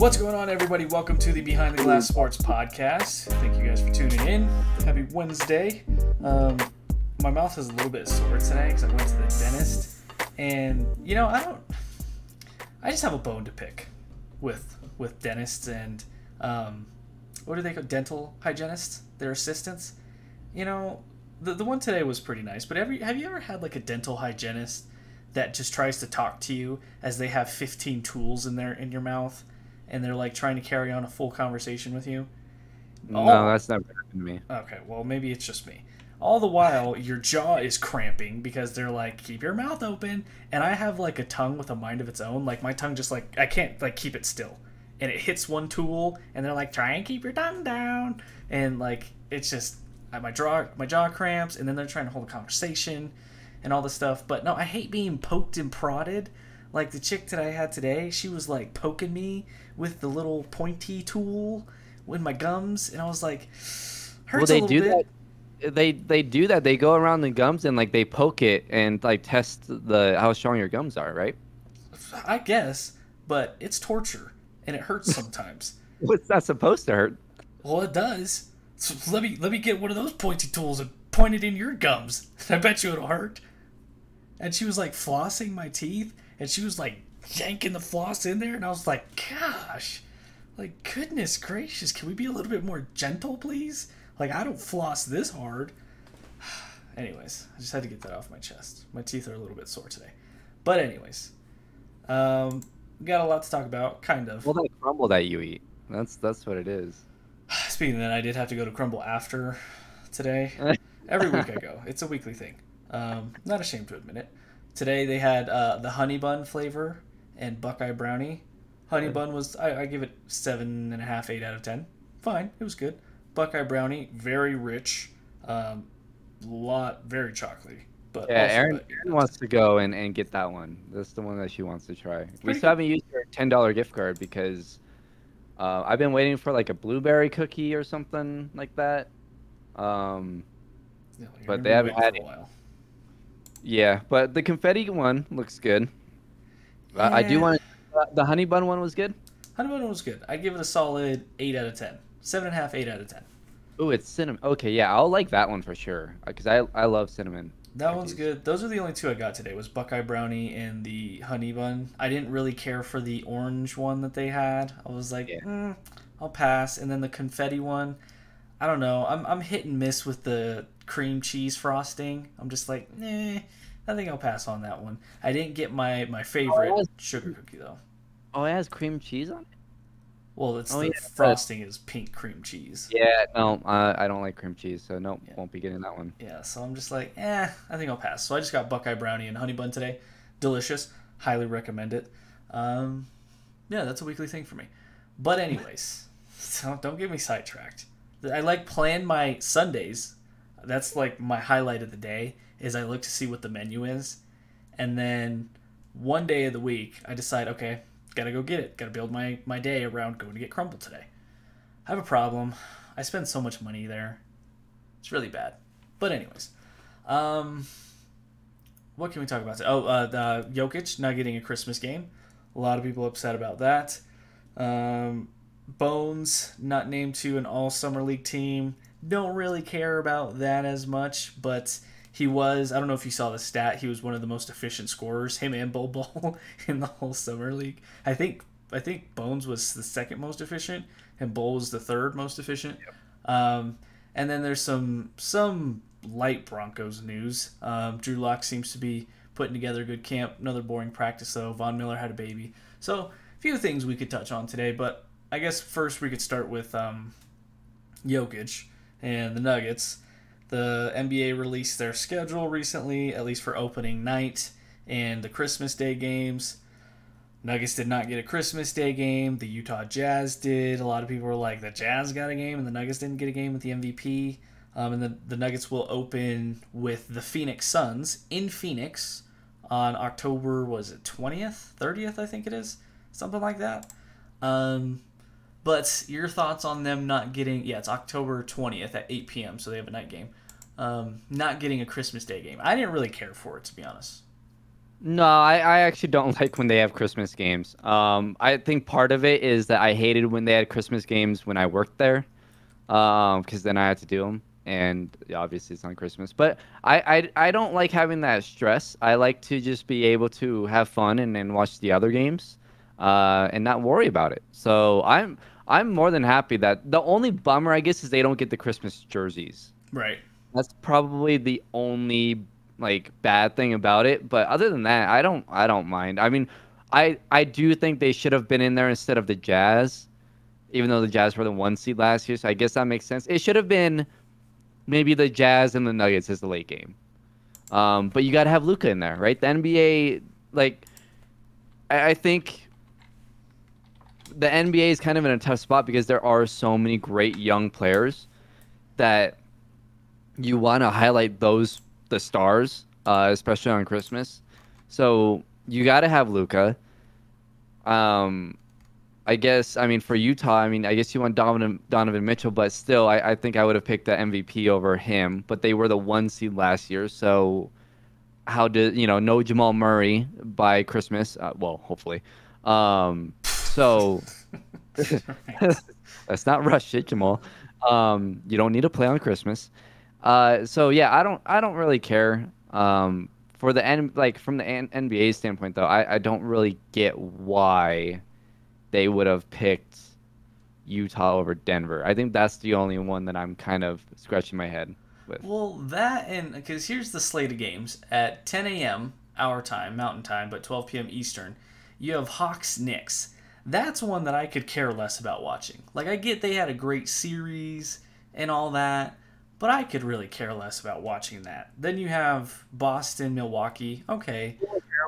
What's going on, everybody? Welcome to the Behind the Glass Sports Podcast. Thank you guys for tuning in. Happy Wednesday. Um, my mouth is a little bit sore today because I went to the dentist, and you know I don't. I just have a bone to pick with with dentists and um, what do they call dental hygienists? Their assistants. You know, the the one today was pretty nice. But every have you ever had like a dental hygienist that just tries to talk to you as they have 15 tools in their in your mouth? And they're like trying to carry on a full conversation with you. No, that's never happened to me. Okay, well maybe it's just me. All the while your jaw is cramping because they're like keep your mouth open and I have like a tongue with a mind of its own. Like my tongue just like I can't like keep it still. And it hits one tool and they're like try and keep your tongue down and like it's just my jaw my jaw cramps and then they're trying to hold a conversation and all this stuff. But no, I hate being poked and prodded. Like the chick that I had today, she was like poking me with the little pointy tool with my gums, and I was like, well, they do bit. that. They they do that. They go around the gums and like they poke it and like test the how strong your gums are, right? I guess, but it's torture and it hurts sometimes. What's that supposed to hurt? Well, it does. So let me let me get one of those pointy tools and point it in your gums. I bet you it'll hurt. And she was like flossing my teeth, and she was like yanking the floss in there, and I was like, gosh, like goodness gracious, can we be a little bit more gentle, please? Like I don't floss this hard. anyways, I just had to get that off my chest. My teeth are a little bit sore today, but anyways, um, got a lot to talk about, kind of. Well, that crumble that you eat, that's that's what it is. Speaking of that, I did have to go to Crumbl after today. Every week I go. It's a weekly thing. Um, not ashamed to admit it. Today they had uh, the honey bun flavor and Buckeye Brownie. Honey Bun was I, I give it seven and a half, eight out of ten. Fine, it was good. Buckeye Brownie, very rich, um, lot very chocolatey. But yeah, Erin, Erin wants to go and, and get that one. That's the one that she wants to try. we still haven't used her ten dollar gift card because uh, I've been waiting for like a blueberry cookie or something like that. Um, yeah, but they haven't had it. Yeah, but the confetti one looks good. Yeah. I do want to, uh, the honey bun one was good. Honey bun was good. I give it a solid eight out of ten. Seven and a half, eight out of ten. Oh, it's cinnamon. Okay, yeah, I'll like that one for sure because I I love cinnamon. That one's good. Those are the only two I got today. Was Buckeye Brownie and the honey bun. I didn't really care for the orange one that they had. I was like, yeah. mm, I'll pass. And then the confetti one, I don't know. I'm I'm hit and miss with the cream cheese frosting. I'm just like, eh. I think I'll pass on that one. I didn't get my my favorite oh, sugar cookie though. Oh, it has cream cheese on it. Well, it's oh, the yeah, frosting is pink cream cheese. Yeah, no, uh, I don't like cream cheese, so no, yeah. won't be getting that one. Yeah, so I'm just like, eh, I think I'll pass. So I just got Buckeye brownie and honey bun today. Delicious, highly recommend it. Um, yeah, that's a weekly thing for me. But anyways, don't don't get me sidetracked. I like plan my Sundays. That's like my highlight of the day is I look to see what the menu is, and then one day of the week I decide, okay, gotta go get it. Gotta build my my day around going to get Crumbl today. I have a problem. I spend so much money there. It's really bad. But anyways, um, what can we talk about? Oh, uh, the Jokic not getting a Christmas game. A lot of people upset about that. Um, Bones not named to an All Summer League team. Don't really care about that as much, but he was I don't know if you saw the stat. He was one of the most efficient scorers. Him and Bol Bol in the whole summer league. I think I think Bones was the second most efficient, and Bol was the third most efficient. Yep. Um, and then there's some some light Broncos news. Um, Drew Lock seems to be putting together a good camp. Another boring practice though. Von Miller had a baby. So a few things we could touch on today, but I guess first we could start with um, Jokic and the Nuggets. The NBA released their schedule recently, at least for opening night and the Christmas Day games. Nuggets did not get a Christmas Day game. The Utah Jazz did. A lot of people were like, the Jazz got a game and the Nuggets didn't get a game with the MVP. Um, and the, the Nuggets will open with the Phoenix Suns in Phoenix on October, was it 20th? 30th, I think it is? Something like that. Um, but your thoughts on them not getting? Yeah, it's October twentieth at eight p.m. So they have a night game. Um, not getting a Christmas Day game. I didn't really care for it to be honest. No, I, I actually don't like when they have Christmas games. Um, I think part of it is that I hated when they had Christmas games when I worked there, um, because then I had to do them, and obviously it's on Christmas. But I, I, I don't like having that stress. I like to just be able to have fun and, and watch the other games, uh, and not worry about it. So I'm I'm more than happy that the only bummer I guess is they don't get the Christmas jerseys. Right. That's probably the only like bad thing about it. But other than that, I don't I don't mind. I mean, I I do think they should have been in there instead of the Jazz, even though the Jazz were the one seed last year. So I guess that makes sense. It should have been maybe the Jazz and the Nuggets as the late game. Um, but you got to have Luka in there, right? The NBA, like, I, I think the NBA is kind of in a tough spot because there are so many great young players that you want to highlight those the stars, uh, especially on Christmas. So you got to have Luka. Um, I guess I mean for Utah, I mean I guess you want Donovan Donovan Mitchell, but still I, I think I would have picked the MVP over him. But they were the one seed last year, so how did you know no Jamal Murray by Christmas? Uh, well, hopefully. Um, so let's not rush it, Jamal. Um, you don't need to play on Christmas. Uh, so yeah, I don't I don't really care. Um, for the N like from the N- NBA standpoint though, I, I don't really get why they would have picked Utah over Denver. I think that's the only one that I'm kind of scratching my head with. Well, that and because here's the slate of games at 10 a.m. our time, Mountain Time, but 12 p.m. Eastern. You have Hawks Knicks. That's one that I could care less about watching. Like I get they had a great series and all that, but I could really care less about watching that. Then you have Boston, Milwaukee. Okay.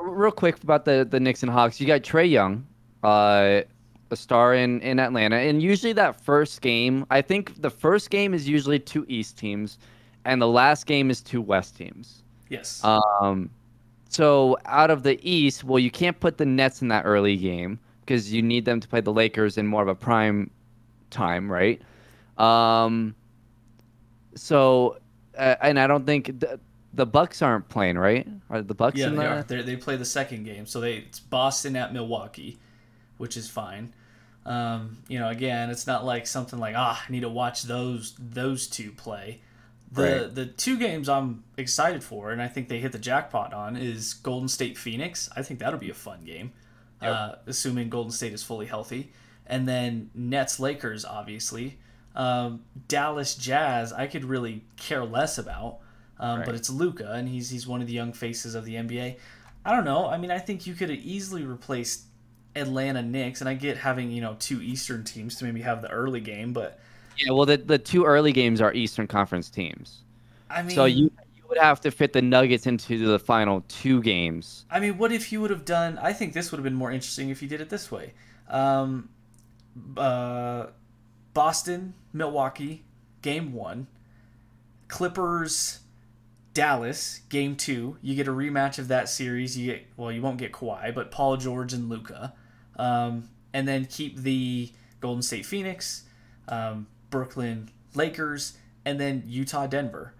Real quick about the the Knicks and Hawks. You got Trae Young, uh, a star in in Atlanta, and usually that first game, I think the first game is usually two East teams, and the last game is two West teams. Yes. Um, so out of the East, well, you can't put the Nets in that early game because you need them to play the Lakers in more of a prime time, right? Um, so, uh, and I don't think the, the Bucks aren't playing, right? Are the Bucks? yeah, in they the... are. They're, they play the second game, so they it's Boston at Milwaukee, which is fine. Um, you know, again, it's not like something like ah, I need to watch those those two play. The Right. the two games I'm excited for, and I think they hit the jackpot on, is Golden State Phoenix. I think that'll be a fun game, uh, assuming Golden State is fully healthy, and then Nets Lakers, obviously. Um, Dallas Jazz, I could really care less about, um, but it's Luka, and he's he's one of the young faces of the NBA. I don't know. I mean, I think you could have easily replaced Atlanta Knicks, and I get having you know two Eastern teams to maybe have the early game, but Yeah, well, the the two early games are Eastern Conference teams, I mean, so you would have to fit the Nuggets into the final two games. I mean, what if you would have done? I think this would have been more interesting if you did it this way. Um, uh, Boston, Milwaukee, game one. Clippers, Dallas, game two. You get a rematch of that series. You get well, you won't get Kawhi, but Paul George and Luka, um, and then keep the Golden State Phoenix, um, Brooklyn Lakers, and then Utah Denver.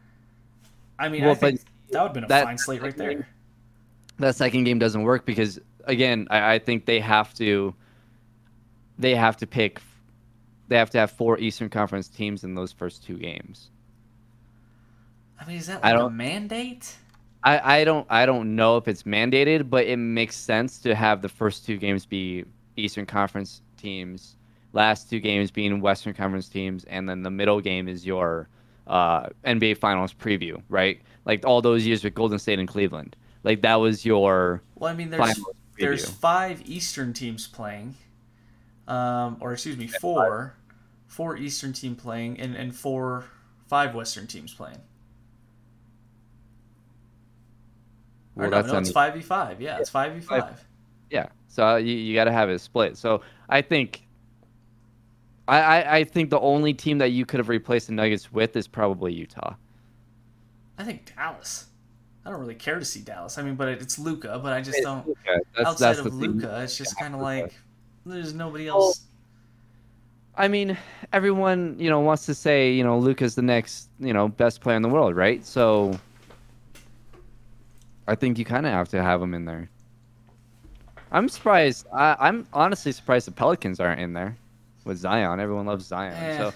I mean, I think that would have been a that- fine slate right there. that second game doesn't work because again I, I think they have to they have to pick they have to have four eastern conference teams in those first two games I mean, is that like a don't- mandate? i i don't i don't know if it's mandated but it makes sense to have the first two games be eastern conference teams last two games being western conference teams and then the middle game is your uh, nba finals preview right like all those years with golden state and cleveland like that was your Well, I mean, there's there's five Eastern teams playing, um, or excuse me, four, four Eastern team playing, and and four five Western teams playing. Or well, no, that's no, it's five v five. Yeah, it's five v five. Yeah. So uh, you, you got to have it split. So I think I, I I think the only team that you could have replaced the Nuggets with is probably Utah. I think Dallas. I don't really care to see Dallas. I mean, but it's Luka. But I just don't. That's, outside that's of. Luka, it's just kind of like there's nobody Well, else. I mean, everyone you know wants to say you know Luka's the next you know best player in the world, right? So I think you kind of have to have him in there. I'm surprised. I, I'm honestly surprised the Pelicans aren't in there with Zion. Everyone loves Zion. Eh. So,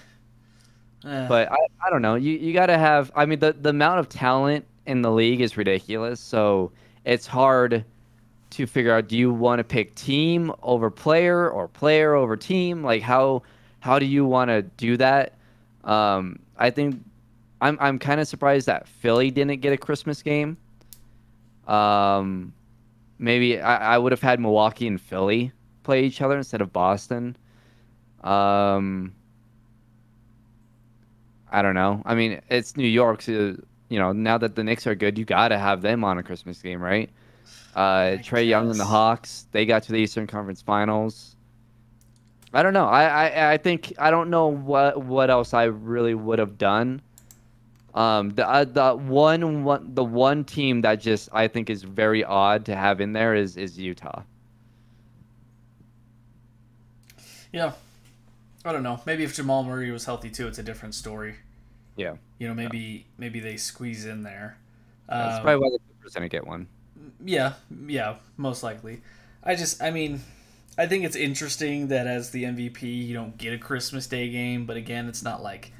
Eh, but I, I don't know. You you got to have. I mean, the the amount of talent in the league is ridiculous. So it's hard to figure out. Do you want to pick team over player or player over team? Like how how do you want to do that? Um, I think I'm I'm kind of surprised that Philly didn't get a Christmas game. Um, maybe I, I would have had Milwaukee and Philly play each other instead of Boston. Um, I don't know. I mean, it's New York, so you know now that the Knicks are good, you got to have them on a Christmas game, right? Uh, Trae Young and the. Hawks, they got to the Eastern Conference Finals. I don't know. I, I I think I don't know what what else I really would have done. Um, the uh, the one one the one team that just I think is very odd to have in there is is Utah. yeah. I don't know. Maybe if Jamal Murray was healthy too, it's a different story. Yeah, You know, maybe maybe they squeeze in there. that's Um, probably why the Clippers didn't get one. Yeah, yeah, most likely. I just, I mean, I think it's interesting that as the MVP, you don't get a Christmas Day game, but again, it's not like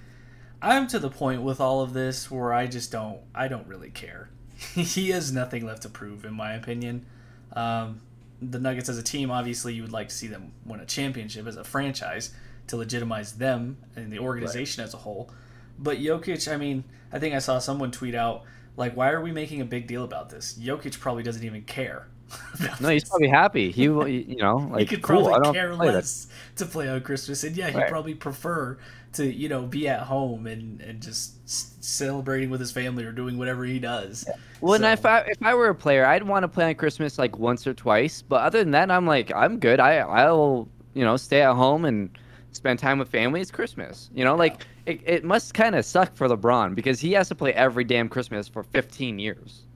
I'm to the point with all of this where I just don't, I don't really care. he has nothing left to prove, in my opinion. Um, the Nuggets as a team, obviously, you would like to see them win a championship as a franchise to legitimize them and the organization as a whole. But Jokic, I mean, I think I saw someone tweet out, like, why are we making a big deal about this? Jokic probably doesn't even care. No, he's probably happy. He, will- you know, like he could cool. I probably don't care play that. less to play on Christmas, and yeah, he'd Right. probably prefer to you know be at home and and just celebrating with his family or doing whatever he does. Well, and if I if I were a player, I'd want to play on Christmas like once or twice. But other than that, I'm like I'm good. I I'll you know stay at home and spend time with family. It's Christmas. You know, like it, it must kind of suck for LeBron because he has to play every damn Christmas for 15 years.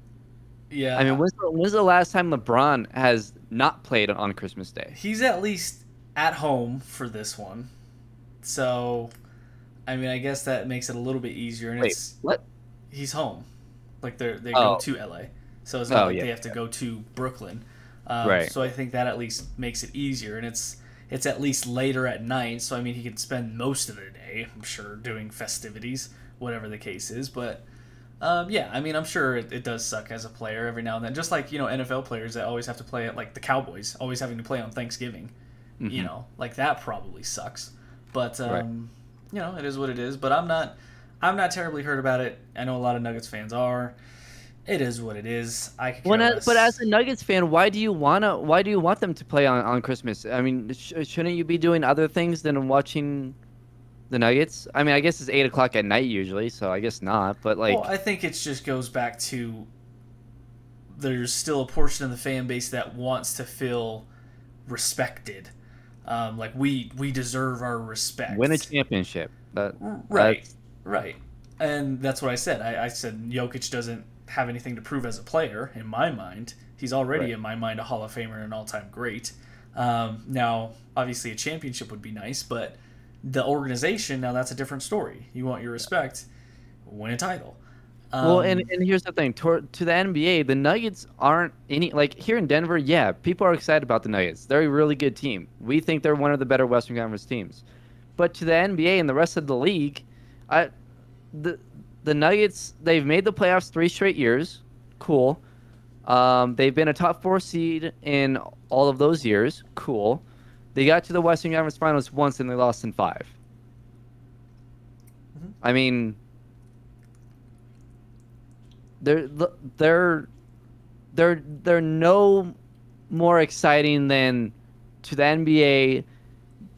Yeah, I mean, when's the, when's the last time LeBron has not played on Christmas Day? he's at least at home for this one, so I mean, I guess that makes it a little bit easier. And Wait, it's what? he's home, like they are they Oh. go to LA, so it's not Oh, like yeah, they have to go to Brooklyn. Um, Right. So I think that at least makes it easier, and it's it's at least later at night. So I mean, he can spend most of the day, I'm sure, doing festivities, whatever the case is. But um, yeah, I mean, I'm sure it, it does suck as a player every now and then, just like you know NFL players that always have to play at like the Cowboys, always having to play on Thanksgiving. You Mhm. know, like that probably sucks. But um, Right. you know, it is what it is. But I'm not I'm not terribly hurt about it. I know a lot of Nuggets fans are. It is what it is. I When, less. but as a Nuggets fan, why do you wanna? Why do you want them to play on, on Christmas? I mean, sh- shouldn't you be doing other things than watching the Nuggets? I mean, I guess it's eight o'clock at night usually, so I guess not. But like, well, I think it just goes back to there's still a portion of the fan base that wants to feel respected. Um, like we we deserve our respect. win a championship. That, Right, right. And that's what I said. I, I said Jokic doesn't have anything to prove as a player in my mind. He's already Right. in my mind a Hall of Famer and an all-time great. Um, now, obviously, a championship would be nice, but the organization now that's a different story. You want your respect, win a title. Um, well, and, and here's the thing: to, to the NBA, the Nuggets aren't any like here in Denver. Yeah, people are excited about the Nuggets. They're a really good team. We think they're one of the better Western Conference teams. But to the NBA and the rest of the league, I the the Nuggets they've made the playoffs three straight years. Cool. Um, they've been a top four seed in all of those years. Cool. They got to the Western Conference Finals once and they lost in 5 Mhm. I mean, they're they're they're they're no more exciting than to the NBA.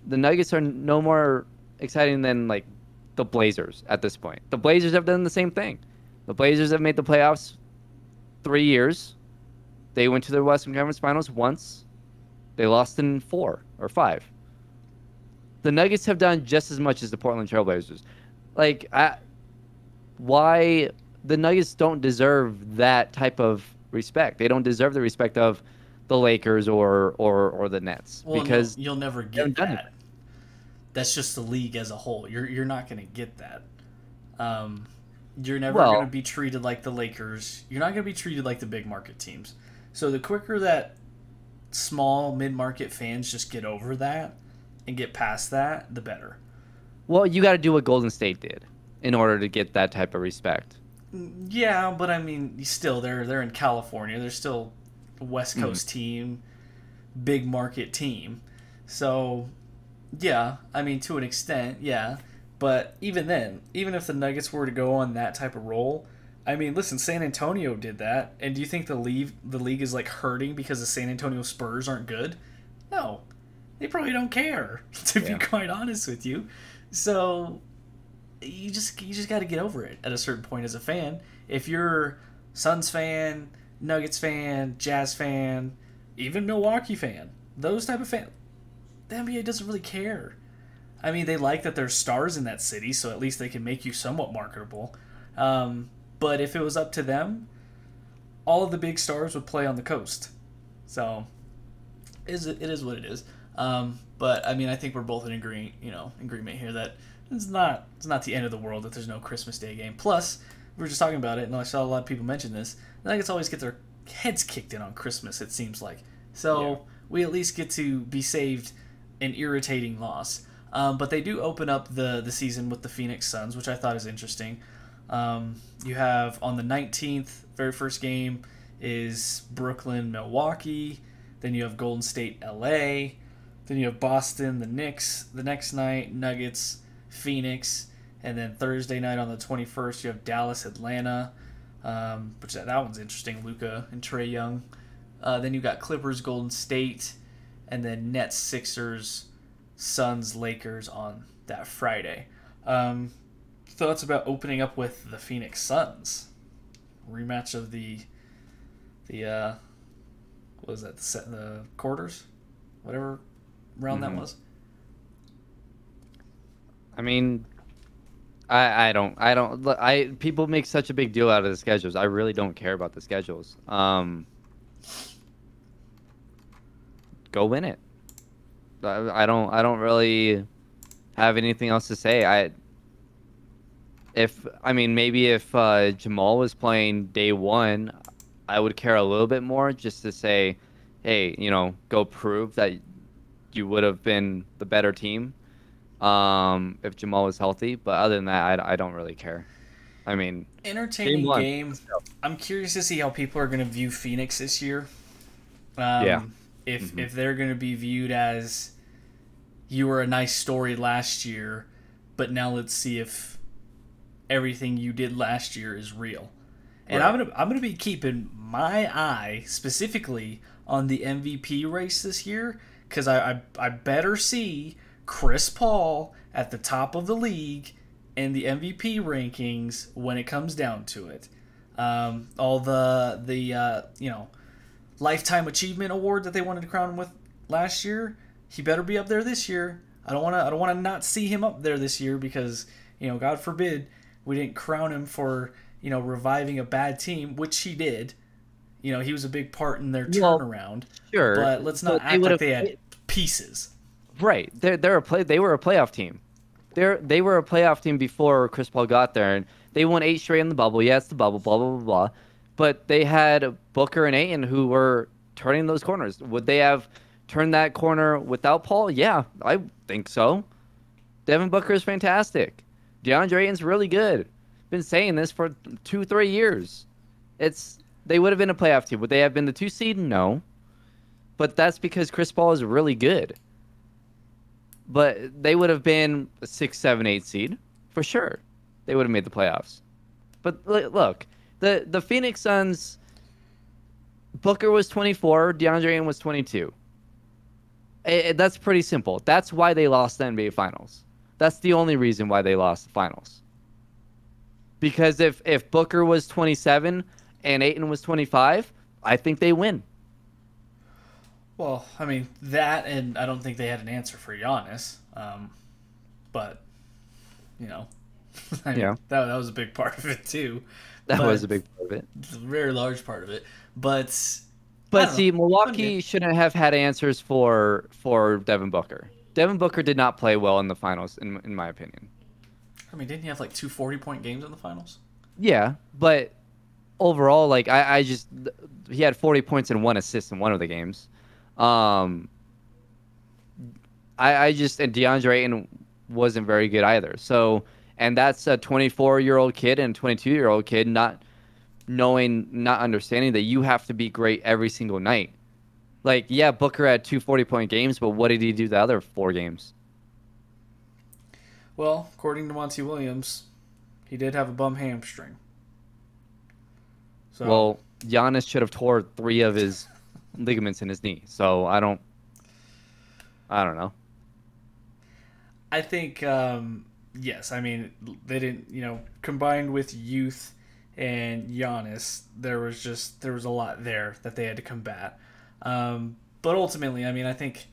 The Nuggets are no more exciting than like the Blazers at this point. The Blazers have done the same thing. The Blazers have made the playoffs three years. They went to the Western Conference Finals once. They lost in four or five. The Nuggets have done just as much as the Portland Trailblazers. Like, I, why the Nuggets don't deserve that type of respect? They don't deserve the respect of the Lakers or or or the Nets well, because you'll never get that. That's just the league as a whole. You're you're not going to get that. Um, You're never Well- going to be treated like the Lakers. You're not going to be treated like the big market teams. So the quicker that small mid market fans just get over that and get past that, the better. Well, you got to do what Golden State did in order to get that type of respect. Yeah, but I mean, still they're they're in California. They're still a West Hmm. Coast team, big market team. So, yeah, I mean to an extent, yeah. But even then, even if the Nuggets were to go on that type of roll, I mean, listen, San Antonio did that, and do you think the league the league is like hurting because the San Antonio Spurs aren't good? No, they probably don't care. To Yeah. be quite honest with you, so you just you just got to get over it at a certain point as a fan. If you're Suns fan, Nuggets fan, Jazz fan, even Milwaukee fan, those type of fan, the NBA doesn't really care. I mean, they like that there's stars in that city, so at least they can make you somewhat marketable. Um, but if it was up to them, all of the big stars would play on the coast. So, is it, it is what it is. Um, but I mean, I think we're both in agree, you know, agreement here that it's not it's not the end of the world that there's no Christmas Day game. Plus, we were just talking about it, and I saw a lot of people mention this. The Nuggets always get their heads kicked in on Christmas. It seems like so Yeah. we at least get to be saved an irritating loss. Um, but they do open up the the season with the Phoenix Suns, which I thought is interesting. Um, you have on the 19th, very first game is Brooklyn, Milwaukee. Then you have Golden State, LA. Then you have Boston, the Knicks. The next night, Nuggets, Phoenix. And then Thursday night on the 21st, you have Dallas, Atlanta. Um, which that, that one's interesting. Luka and Trae Young. Uh, then you got Clippers, Golden State, and then Nets, Sixers, Suns, Lakers on that Friday. Um, thoughts about opening up with the Phoenix Suns rematch of the the uh, what was that the set the quarters, whatever round Mhm. that was. I mean, I I don't I don't I people make such a big deal out of the schedules. I really don't care about the schedules. Um, go win it. I, I don't I don't really have anything else to say. I if I mean maybe if uh, Jamal was playing day one, I would care a little bit more just to say, hey, you know, go prove that you would have been the better team um, if Jamal was healthy. But other than that, I, I don't really care. I mean, Entertaining one. game. I'm curious to see how people are going to view Phoenix this year. Um, Yeah. If Mhm. if they're going to be viewed as you were a nice story last year, but now let's see if everything you did last year is real. And Right. I'm gonna I'm gonna be keeping my eye specifically on the MVP race this year because I, I I better see Chris Paul at the top of the league in the MVP rankings when it comes down to it. Um, all the the uh, you know lifetime achievement award that they wanted to crown him with last year, he better be up there this year. I don't want to I don't want to not see him up there this year because you know God forbid we didn't crown him for you know reviving a bad team, which he did. You know he was a big part in their Well, turnaround, sure, but let's not but act like they had pieces. Right. They're they're a play. They were a playoff team. They're they were a playoff team before Chris Paul got there, and they won eight straight in the bubble. Yeah, it's the bubble. Blah blah blah blah. But they had Booker and Ayton who were turning those corners. Would they have turned that corner without Paul? Yeah, I think so. Devin Booker is fantastic. DeAndre Ayton's really good. Been saying this for two three years. It's they would have been a playoff team. Would they have been the two seed? No. But that's because Chris Paul is really good but they would have been a six, seven, eight seed for sure. They would have made the playoffs. But look, the the Phoenix Suns. Booker was 24, DeAndre Ayton was 22. Eh, eh, that's pretty simple. That's why they lost the NBA Finals. That's the only reason why they lost the finals. Because if if Booker was 27 and Ayton was 25, I think they win. Well, I mean that, and I don't think they had an answer for Giannis. Um, but you know, I mean, Yeah. that that was a big part of it too. That But- was a big part of it. A very large part of it. But But see, know. Milwaukee shouldn't have had answers for for Devin Booker. Devin Booker did not play well in the finals, in in my opinion. I mean, didn't he have like two 40 point games in the finals? Yeah, but overall, like I, I just he had 40 points and one assist in one of the games. Um, I, I just and DeAndre Ayton wasn't very good either. So, and that's a 24 year old kid and 22 year old kid not knowing, not understanding that you have to be great every single night. Like, yeah, Booker had two 40 point games, but what did he do the other four games? Well, according to Monty Williams, he did have a bum hamstring. So. Well, Giannis should have tore three of his ligaments in his knee. So I don't, I don't know. I think um, yes. I mean, they didn't. You know, combined with youth and Giannis, there was just there was a lot there that they had to combat. Um, but ultimately, I mean, I think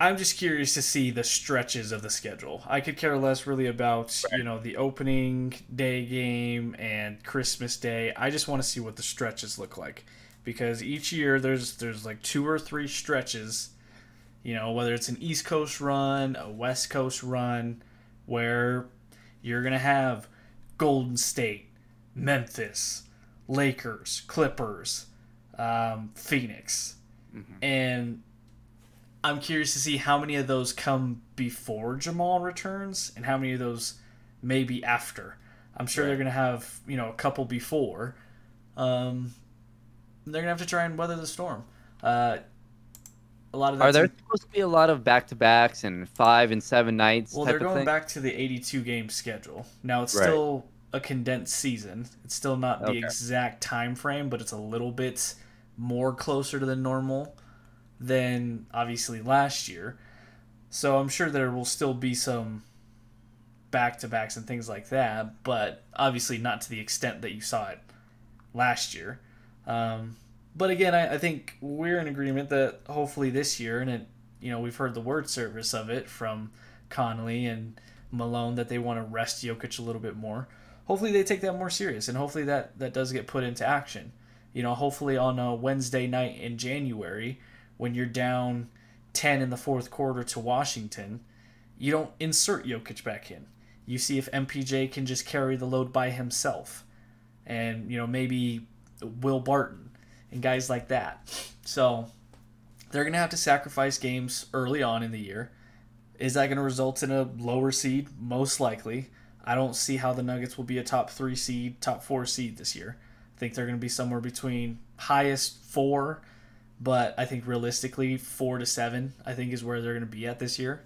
I'm just curious to see the stretches of the schedule. I could care less really about right. you know the opening day game and Christmas Day. I just want to see what the stretches look like because each year there's there's like two or three stretches. You know whether it's an East Coast run, a West Coast run, where you're gonna have Golden State, Memphis, Lakers, Clippers, um, Phoenix, mm-hmm. and I'm curious to see how many of those come before Jamal returns and how many of those maybe after. I'm sure right. they're going to have, you know, a couple before. Um, they're going to have to try and weather the storm. Uh, a lot of Are there supposed to be a lot of back to backs and five and seven nights? Well, they're going back to the 82 game schedule. Now, it's right. still a condensed season. It's still not the okay. exact time frame, but it's a little bit more closer to the normal than obviously last year. So I'm sure there will still be some back to backs and things like that, but obviously not to the extent that you saw it last year. Um, but again, I, I, think we're in agreement that hopefully this year, and it, you know, we've heard the word service of it from Connelly and Malone that they want to rest Jokic a little bit more. Hopefully they take that more serious, and hopefully that that does get put into action. You know, hopefully on a Wednesday night in January, when you're down 10 in the fourth quarter to Washington, you don't insert Jokic back in. You see if MPJ can just carry the load by himself. And, you know, maybe Will Barton and guys like that. So they're going to have to sacrifice games early on in the year. Is that going to result in a lower seed? Most likely. I don't see how the Nuggets will be a top three seed, top four seed this year. I think they're going to be somewhere between highest four but I think realistically, four to seven, I think is where they're going to be at this year.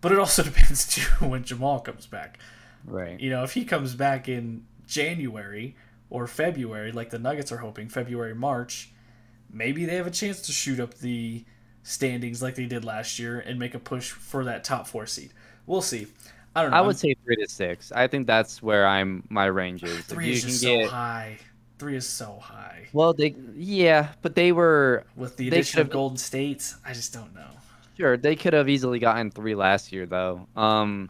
But it also depends too when Jamal comes back. Right. You know, if he comes back in January or February, like the Nuggets are hoping, February, March, maybe they have a chance to shoot up the standings like they did last year and make a push for that top four seed. We'll see. I don't know. I would say three to six. I think that's where I'm my range is. Three is just get, so high. Three is so high. Well, they yeah, but they were with the addition of Golden State. I just don't know. Sure, they could have easily gotten three last year though. Um,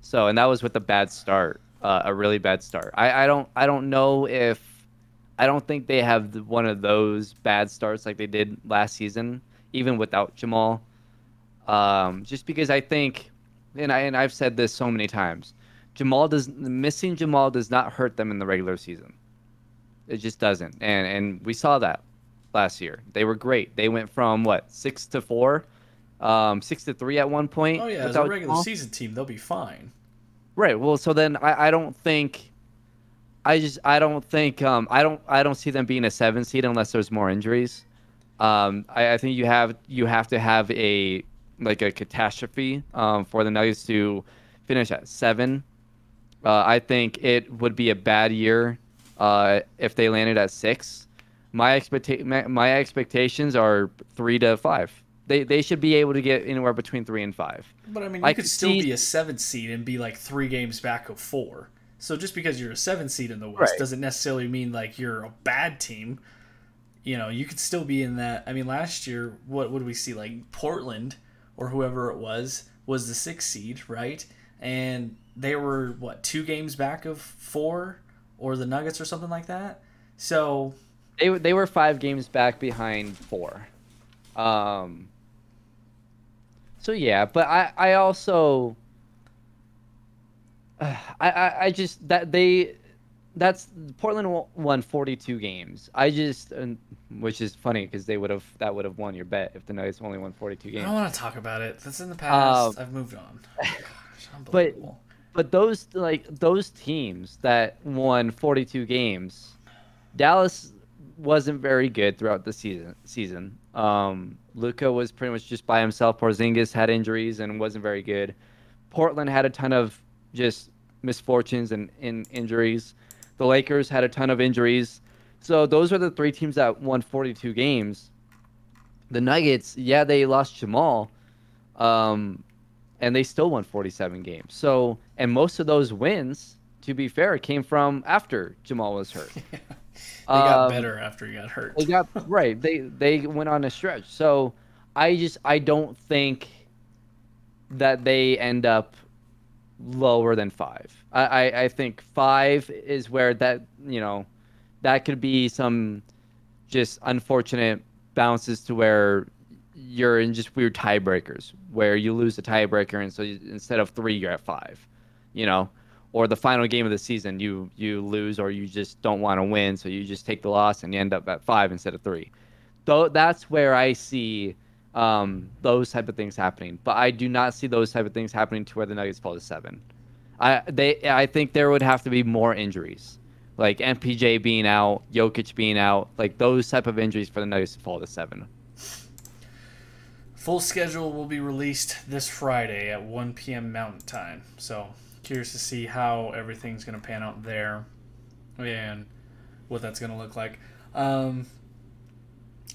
so and that was with a bad start, uh, a really bad start. I I don't I don't know if I don't think they have one of those bad starts like they did last season, even without Jamal. Um, just because I think, and I and I've said this so many times, Jamal does missing Jamal does not hurt them in the regular season. It just doesn't. And and we saw that last year. They were great. They went from what six to four, um, six to three at one point. Oh yeah, as a regular season team, they'll be fine. Right. Well, so then I, I don't think. I just I don't think um, I don't I don't see them being a seven seed unless there's more injuries. Um, I, I think you have you have to have a like a catastrophe um, for the Nuggets to finish at seven. Uh, I think it would be a bad year uh, if they landed at six. My expecta- my, my expectations are three to five. They they should be able to get anywhere between three and five. But I mean, you I could still see... be a seven seed and be like three games back of four. So just because you're a seven seed in the West right. doesn't necessarily mean like you're a bad team. You know, you could still be in that. I mean, last year, what would we see? Like Portland or whoever it was was the sixth seed, right? And they were what two games back of four or the Nuggets or something like that. So they they were five games back behind four. Um. So yeah, but I I also I, I I just that they that's Portland won 42 games. I just, which is funny because they would have that would have won your bet if the Nuggets only won 42 games. I don't want to talk about it. That's in the past. Uh, I've moved on. Gosh, but but those like those teams that won 42 games, Dallas wasn't very good throughout the season. Season. Um, Luka was pretty much just by himself. Porzingis had injuries and wasn't very good. Portland had a ton of just misfortunes and in injuries. The Lakers had a ton of injuries. So those are the three teams that won 42 games. The Nuggets, yeah, they lost Jamal, um, and they still won 47 games. So, and most of those wins, to be fair, came from after Jamal was hurt. they got um, better after he got hurt. they got right. They they went on a stretch. So I just I don't think that they end up lower than five. I, I, I think five is where that you know that could be some just unfortunate bounces to where you're in just weird tiebreakers where you lose the tiebreaker and so you, instead of three you're at five, you know, or the final game of the season you you lose or you just don't want to win so you just take the loss and you end up at five instead of three. Though that's where I see um, those type of things happening. But I do not see those type of things happening to where the Nuggets fall to seven. I they I think there would have to be more injuries, like MPJ being out, Jokic being out, like those type of injuries for the Nuggets to fall to seven. Full schedule will be released this Friday at 1 p.m. Mountain Time. So curious to see how everything's going to pan out there, and what that's going to look like. Um,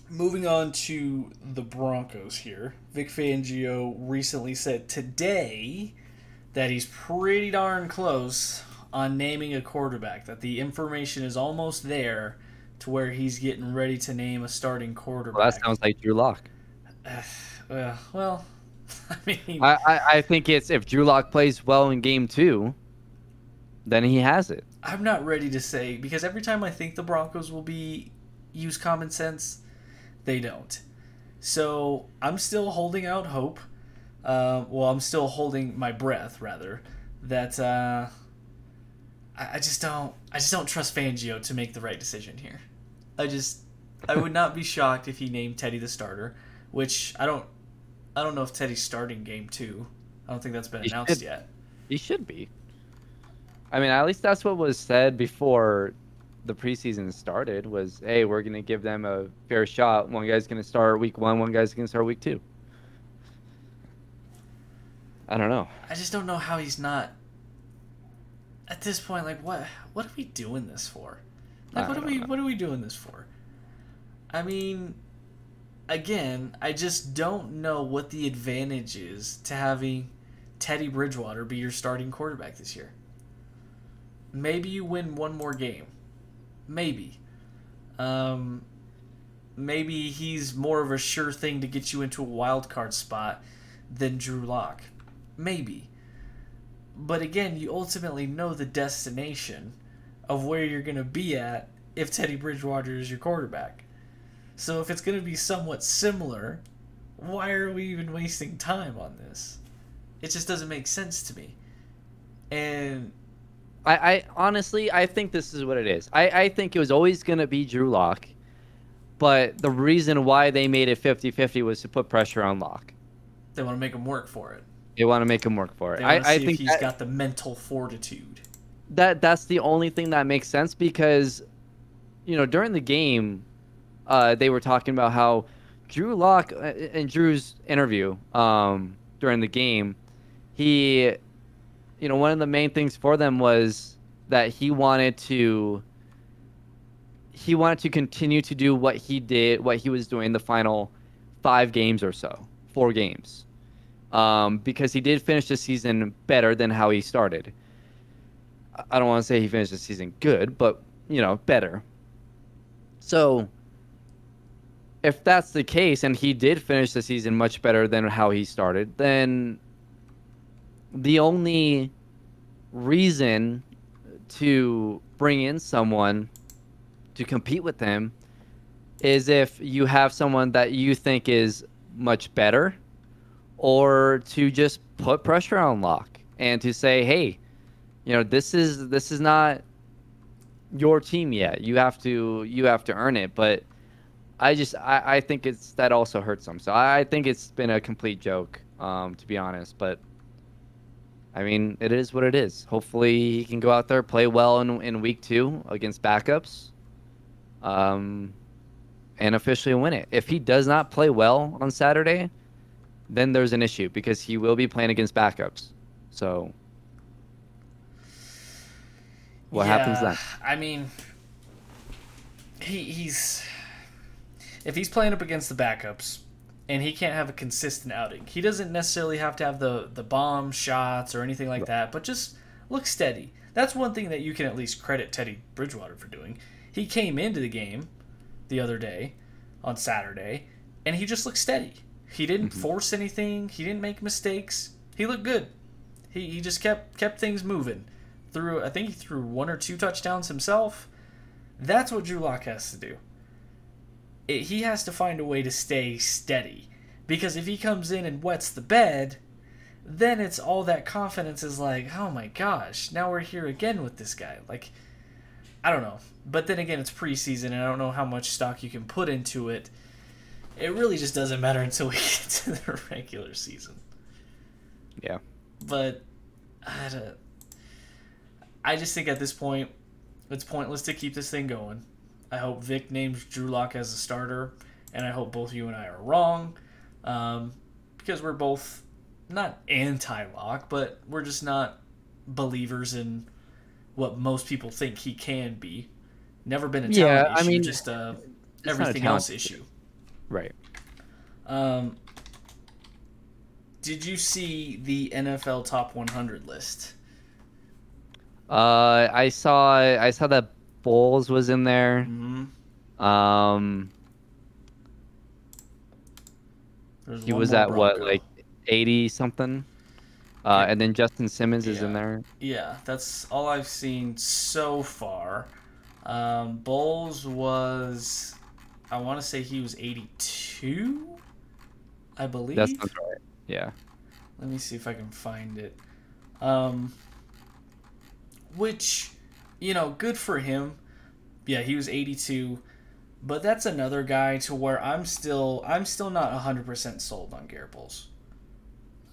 moving on to the Broncos here. Vic Fangio recently said today that he's pretty darn close on naming a quarterback, that the information is almost there to where he's getting ready to name a starting quarterback. Well, that sounds like Drew Lock. Uh, well, I mean, I, I, I think it's if Drew Lock plays well in game two, then he has it. I'm not ready to say because every time I think the Broncos will be use common sense, they don't. So I'm still holding out hope. Uh, well, I'm still holding my breath, rather. That uh, I, I just don't. I just don't trust Fangio to make the right decision here. I just. I would not be shocked if he named Teddy the starter, which I don't. I don't know if Teddy's starting game two. I don't think that's been he announced should, yet. He should be. I mean, at least that's what was said before the preseason started was, hey, we're going to give them a fair shot. One guy's going to start week one, one guy's going to start week two. I don't know. I just don't know how he's not. At this point, like, what what are we doing this for? Like, what are we know. what are we doing this for? I mean, again, I just don't know what the advantage is to having Teddy Bridgewater be your starting quarterback this year. Maybe you win one more game. Maybe. Um, maybe he's more of a sure thing to get you into a wild card spot than Drew Lock. Maybe. But again, you ultimately know the destination of where you're going to be at if Teddy Bridgewater is your quarterback. So if it's going to be somewhat similar, why are we even wasting time on this? It just doesn't make sense to me. And I, I honestly, I think this is what it is. I, I think it was always going to be Drew Lock, but the reason why they made it 50 50 was to put pressure on Lock. They want to make him work for it. They want to make him work for it. I, I think he's that, got the mental fortitude. That that's the only thing that makes sense because, you know, during the game, uh, they were talking about how Drew Lock uh, in Drew's interview um, during the game, he you know, one of the main things for them was that he wanted to he wanted to continue to do what he did, what he was doing the final five games or so, four games, um, because he did finish the season better than how he started. I don't want to say he finished the season good, but you know, better. So, if that's the case, and he did finish the season much better than how he started, then the only reason to bring in someone to compete with them is if you have someone that you think is much better or to just put pressure on Lock and to say, hey, You know, this is this is not your team yet. You have to you have to earn it. But I just I, I think it's that also hurts them. So I, I think it's been a complete joke, um, to be honest. But I mean, it is what it is. Hopefully, he can go out there play well in in week two against backups, um, and officially win it. If he does not play well on Saturday, then there's an issue because he will be playing against backups. So what yeah, happens then? I mean, he he's if he's playing up against the backups and he can't have a consistent outing, he doesn't necessarily have to have the the bomb shots or anything like that, but just look steady. That's one thing that you can at least credit Teddy Bridgewater for doing. He came into the game the other day on Saturday and he just looked steady. He didn't mm-hmm. force anything. He didn't make mistakes. He looked good. He, he just kept kept things moving. Threw I think he threw one or two touchdowns himself. That's what Drew Lock has to do. It, he has to find a way to stay steady because if he comes in and wets the bed, then it's all that confidence is like, oh my gosh, now we're here again with this guy. Like, I don't know. But then again, it's preseason, and I don't know how much stock you can put into it it really just doesn't matter until we get to the regular season. Yeah. But I, don't. I just think at this point, it's pointless to keep this thing going. I hope Vic names Drew Lock as a starter, and I hope both you and I are wrong, um, because we're both not anti-Lock, but we're just not believers in what most people think he can be. Never been a talent yeah, issue, I mean, just a everything a else issue. Right. Um, did you see the NFL Top 100 list? Uh, I saw I saw that Bolles was in there. Mm-hmm. Um, There's he was at Bronco. what like eighty something. Uh, and then Justin Simmons yeah. is in there. Yeah, that's all I've seen so far. Um, Bolles was I want to say he was 82, I believe. That's not right. Yeah. Let me see if I can find it. Um, which, you know, good for him. Yeah, he was 82, but that's another guy to where I'm still I'm still not 100% sold on Garett Bolles.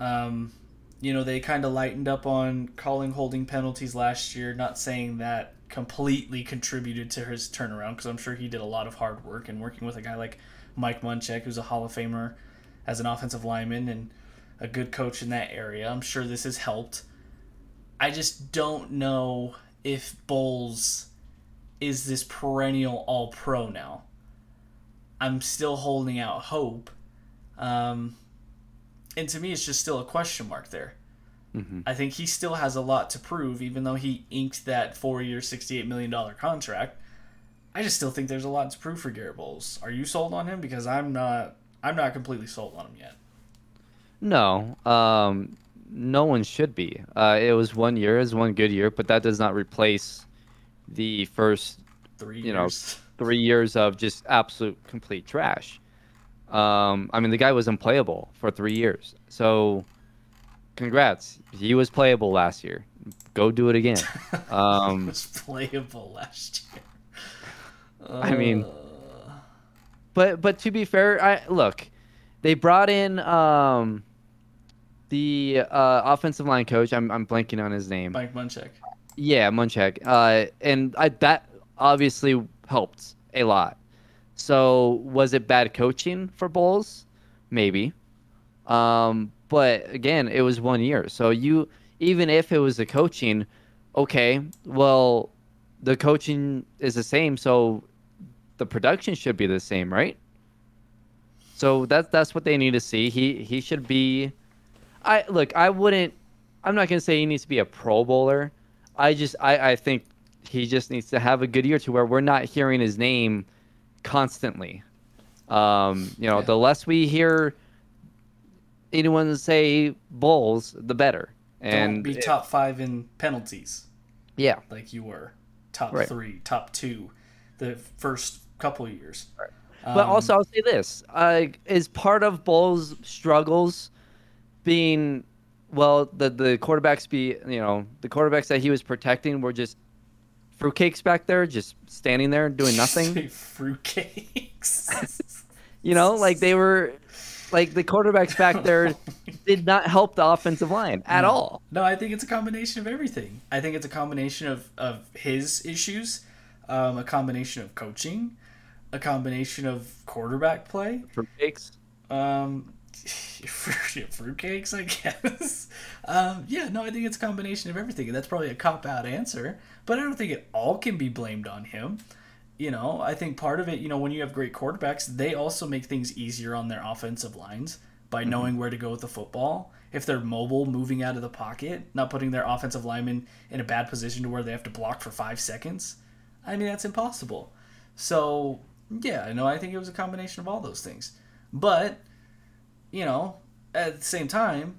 Um, you know, they kind of lightened up on calling holding penalties last year, not saying that completely contributed to his turnaround because I'm sure he did a lot of hard work and working with a guy like Mike Munchak, who's a Hall of Famer as an offensive lineman and a good coach in that area. I'm sure this has helped. I just don't know if Bolles is this perennial all pro now. I'm still holding out hope. Um, and to me, it's just still a question mark there. Mm-hmm. I think he still has a lot to prove, even though he inked that four-year, sixty-eight million dollar contract. I just still think there's a lot to prove for Garett Bolles. Are you sold on him? Because I'm not. I'm not completely sold on him yet. No, um, no one should be. Uh, it was one year, is one good year, but that does not replace the first three, you years. know, three years of just absolute complete trash. Um, I mean, the guy was unplayable for three years, so congrats. He was playable last year. Go do it again. Um, he was playable last year. Uh... I mean, uh. but but to be fair, I look, they brought in um, the uh, offensive line coach. I'm I'm blanking on his name. Mike Munchak. Yeah, Munchak. Uh, and I, that obviously helped a lot. So was it bad coaching for Bolles? Maybe. Um, but again, it was one year. So you even if it was the coaching, okay, well, the coaching is the same, so the production should be the same, right? So that's that's what they need to see. He he should be. I look. I wouldn't. I'm not gonna say he needs to be a Pro Bowler. I just I I think he just needs to have a good year to where we're not hearing his name constantly. Um, you know, yeah. the less we hear anyone say Bolles, the better. And Don't be top five in penalties. Yeah, like you were top right. three, top two, the first couple years. Right. Um, but also, I'll say this: uh, is part of Bolles' struggles being well, the the quarterbacks be you know the quarterbacks that he was protecting were just fruitcakes back there, just standing there doing nothing. fruitcakes. you know, like they were like the quarterbacks back there did not help the offensive line at no. all. No, I think it's a combination of everything. I think it's a combination of, of his issues, um, a combination of coaching, a combination of quarterback play. Fruitcakes. Um, fruitcakes, I guess. Um, yeah, no, I think it's a combination of everything. That's probably a cop out answer, but I don't think it all can be blamed on him. You know, I think part of it, you know, when you have great quarterbacks, they also make things easier on their offensive lines by mm-hmm. knowing where to go with the football. If they're mobile, moving out of the pocket, not putting their offensive lineman in a bad position to where they have to block for five seconds. I mean, that's impossible. So, yeah, no, I think it was a combination of all those things. But, you know, at the same time,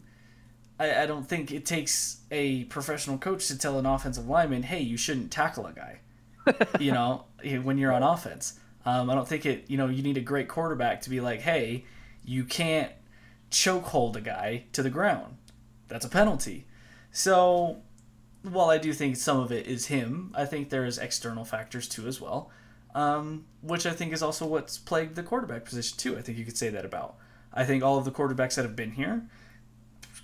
I, I don't think it takes a professional coach to tell an offensive lineman, hey, you shouldn't tackle a guy, you know, when you're on offense. Um, I don't think it, you know, you need a great quarterback to be like, hey, you can't chokehold a guy to the ground. That's a penalty. So, while I do think some of it is him, I think there is external factors too as well um, which I think is also what's plagued the quarterback position too. I think you could say that about. I think all of the quarterbacks that have been here,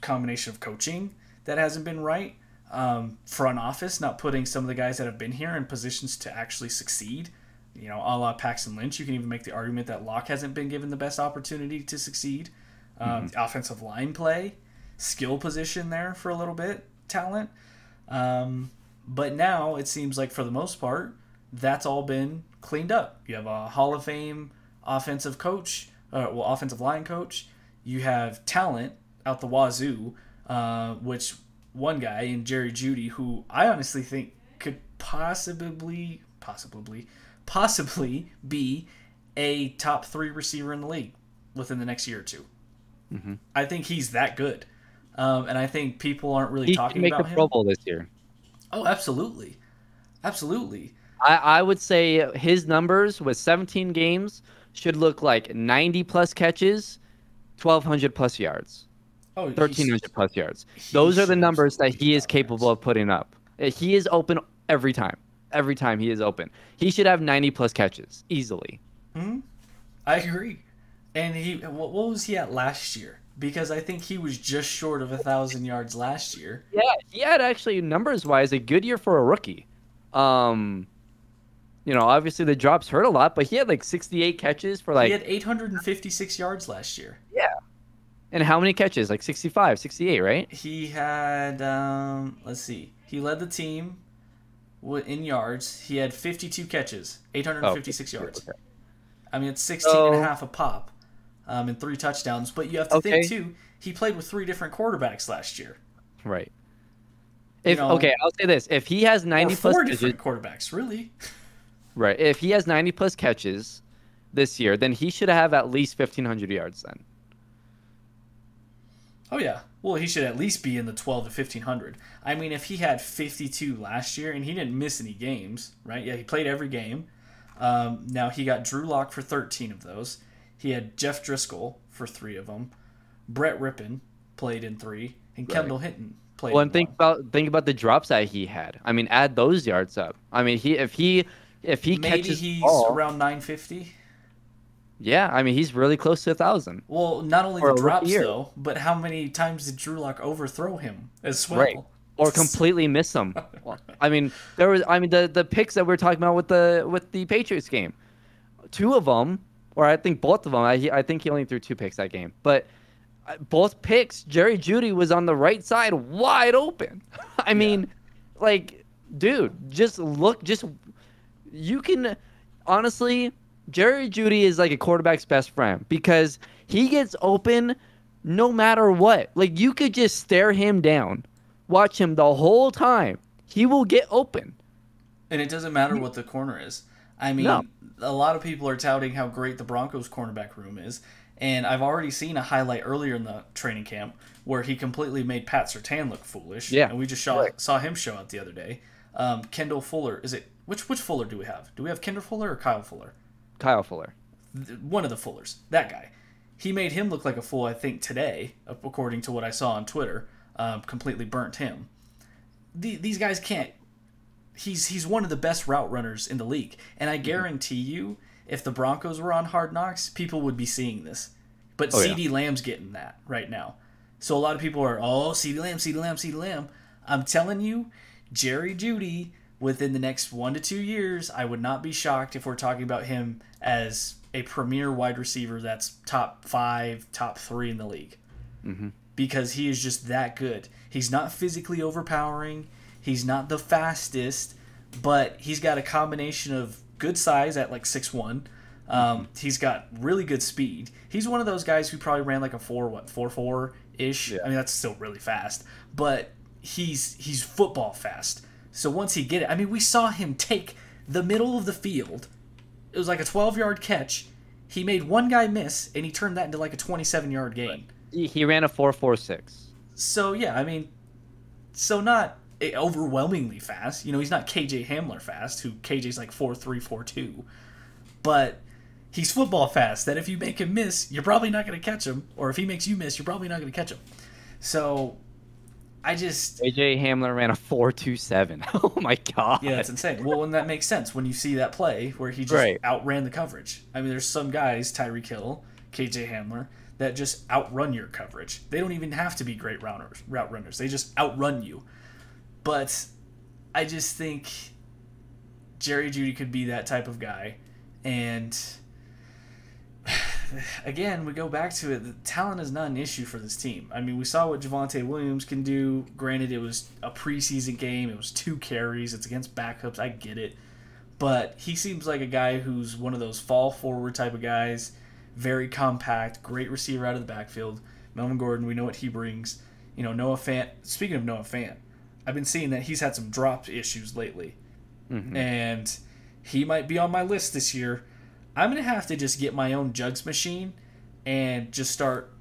combination of coaching that hasn't been right, um, front office not putting some of the guys that have been here in positions to actually succeed. You know, a la Paxton Lynch, you can even make the argument that Lock hasn't been given the best opportunity to succeed. Um, mm-hmm. Offensive line play, skill position there for a little bit, talent. Um, but now it seems like for the most part, that's all been cleaned up. You have a Hall of Fame offensive coach, uh, well, offensive line coach. You have talent out the wazoo, uh, which one guy in Jerry Jeudy, who I honestly think could possibly, possibly, possibly be a top three receiver in the league within the next year or 2 mm-hmm. I think he's that good, um, and I think people aren't really he talking make about the him. Pro Bowl this year. Oh, absolutely, absolutely. I, I would say his numbers with 17 games should look like 90 plus catches, 1,200 plus yards, oh, 1,300 plus yards. Those are the numbers that he is capable of putting up. Uh, he is open every time. Every time he is open, he should have 90 plus catches easily. Hmm. I agree. And he, what was he at last year? Because I think he was just short of a thousand yards last year. Yeah, he had actually numbers wise a good year for a rookie. Um, you know, obviously the drops hurt a lot, but he had like 68 catches for like. He had 856 yards last year. Yeah. And how many catches? Like 65, 68, right? He had, um, let's see, he led the team in yards. He had 52 catches, 856 oh, yards. Okay. I mean, it's 16 so, and a half a pop um, and three touchdowns. But you have to okay. think, too, he played with three different quarterbacks last year. Right. If, you know, okay, I'll say this: if he has ninety four plus Four different quarterbacks, really, Right. If he has 90 plus catches this year, then he should have at least 1,500 yards then. Oh, yeah. Well, he should at least be in the 12 to 1,500. I mean, if he had 52 last year and he didn't miss any games, right? Yeah, he played every game. Um, now, he got Drew Lock for 13 of those. He had Jeff Driskel for three of them. Brett Rypien played in three. And right. Kendall Hinton played well, and think one. about think about the drops that he had. I mean, add those yards up. I mean, he if he if he maybe catches he's ball, around 950. Yeah, I mean he's really close to a thousand. Well, not only the drops though, but how many times did Drew Lock overthrow him as well? Right. Or completely miss him. I mean, there was. I mean, the the picks that we are talking about with the with the Patriots game, two of them, or I think both of them. I I think he only threw two picks that game, but uh, both picks, Jerry Jeudy was on the right side, wide open. I mean, yeah. like, dude, just look, just you can honestly, Jerry Jeudy is like a quarterback's best friend because he gets open no matter what. Like you could just stare him down, watch him the whole time. He will get open. And it doesn't matter what the corner is. I mean, no. a lot of people are touting how great the Broncos cornerback room is. And I've already seen a highlight earlier in the training camp where he completely made Pat Surtain look foolish. Yeah. And we just saw, right. saw him show out the other day. Um, Kendall Fuller, is it which which Fuller do we have? Do we have Kendall Fuller or Kyle Fuller? Kyle Fuller. One of the Fullers. That guy. He made him look like a fool, I think, today, according to what I saw on Twitter. um, completely burnt him. The, these guys can't. He's he's one of the best route runners in the league, and I guarantee you, if the Broncos were on Hard Knocks, people would be seeing this. But Oh, yeah. CeeDee Lamb's getting that right now. So a lot of people are, oh, CeeDee Lamb, CeeDee Lamb, CeeDee Lamb. I'm telling you, Jerry Jeudy, within the next one to two years, I would not be shocked if we're talking about him as a premier wide receiver that's top five, top three in the league. Because he is just that good. He's not physically overpowering. He's not the fastest, but he's got a combination of good size at like six one. Um, he's got really good speed. He's one of those guys who probably ran like a four what four four ish. I mean that's still really fast, but he's he's football fast. So once he get it, I mean we saw him take the middle of the field. It was like a twelve yard catch. He made one guy miss, and he turned that into like a twenty seven yard gain. He, ran a four four six. So yeah, I mean, so not overwhelmingly fast. You know, he's not KJ Hamler fast, who KJ's like four three four two, but he's football fast. That if you make him miss, you're probably not going to catch him, or if he makes you miss, you're probably not going to catch him. So, I just AJ Hamler ran a four two seven. Oh my god. yeah, it's insane. Well, and that makes sense when you see that play where he just Right. outran the coverage. I mean, there's some guys, Tyreek Hill, KJ Hamler, that just outrun your coverage. They don't even have to be great routers, route runners. They just outrun you. But I just think Jerry Jeudy could be that type of guy. And again, we go back to it. The talent is not an issue for this team. I mean, we saw what Javonte Williams can do. Granted, it was a preseason game. It was two carries. It's against backups. I get it. But he seems like a guy who's one of those fall forward type of guys. Very compact, great receiver out of the backfield. Melvin Gordon, we know what he brings. You know, Noah Fant. Speaking of Noah Fant, I've been seeing that he's had some drop issues lately. Mm-hmm. And he might be on my list this year. I'm gonna have to just get my own jugs machine and just start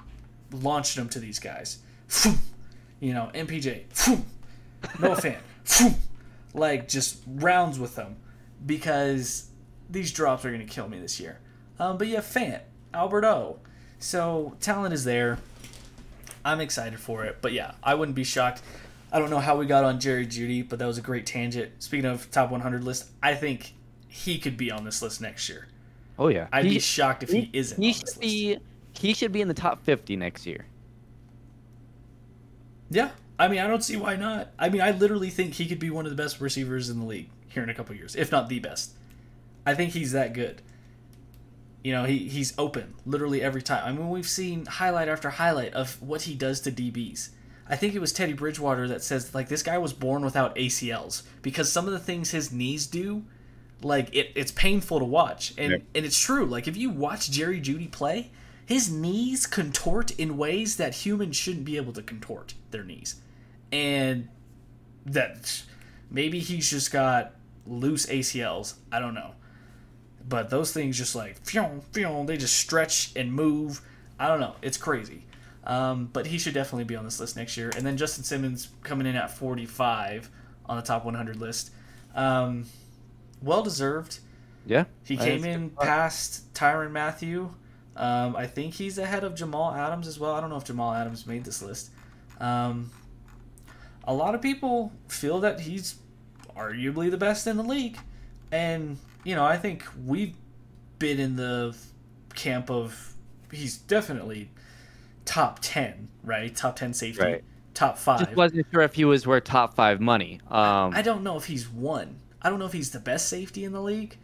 launching them to these guys. You know, MPJ, no fan, like just rounds with them because these drops are gonna kill me this year. Um, but yeah, Fant, Alberto, so talent is there. I'm excited for it, but yeah, I wouldn't be shocked. I don't know how we got on Jerry Jeudy, but that was a great tangent. Speaking of top 100 list, I think he could be on this list next year. Oh yeah. I'd He- be shocked if he, isn't He should be. He should be in the top fifty next year. Yeah, I mean, I don't see why not. I mean, I literally think he could be one of the best receivers in the league here in a couple years, if not the best. I think he's that good. You know, he he's open literally every time. I mean, we've seen highlight after highlight of what he does to DBs. I think it was Teddy Bridgewater that says like this guy was born without ACLs because some of the things his knees do, like it, it's painful to watch, and Yeah. and it's true. Like if you watch Jerry Jeudy play, his knees contort in ways that humans shouldn't be able to contort their knees, and that maybe he's just got loose ACLs. I don't know, but those things just like phew, phew, they just stretch and move. I don't know. It's crazy. Um, but he should definitely be on this list next year. And then Justin Simmons coming in at 45 on the top 100 list. Um, well deserved. Yeah. He came in past Tyrann Mathieu. Um, I think he's ahead of Jamal Adams as well. I don't know if Jamal Adams made this list. Um, a lot of people feel that he's arguably the best in the league. And, you know, I think we've been in the camp of he's definitely top 10, right? Top 10 safety. Right. Top 5. Just wasn't sure if he was worth top five money. Um, I don't know if he's one. I don't know if he's the best safety in the league.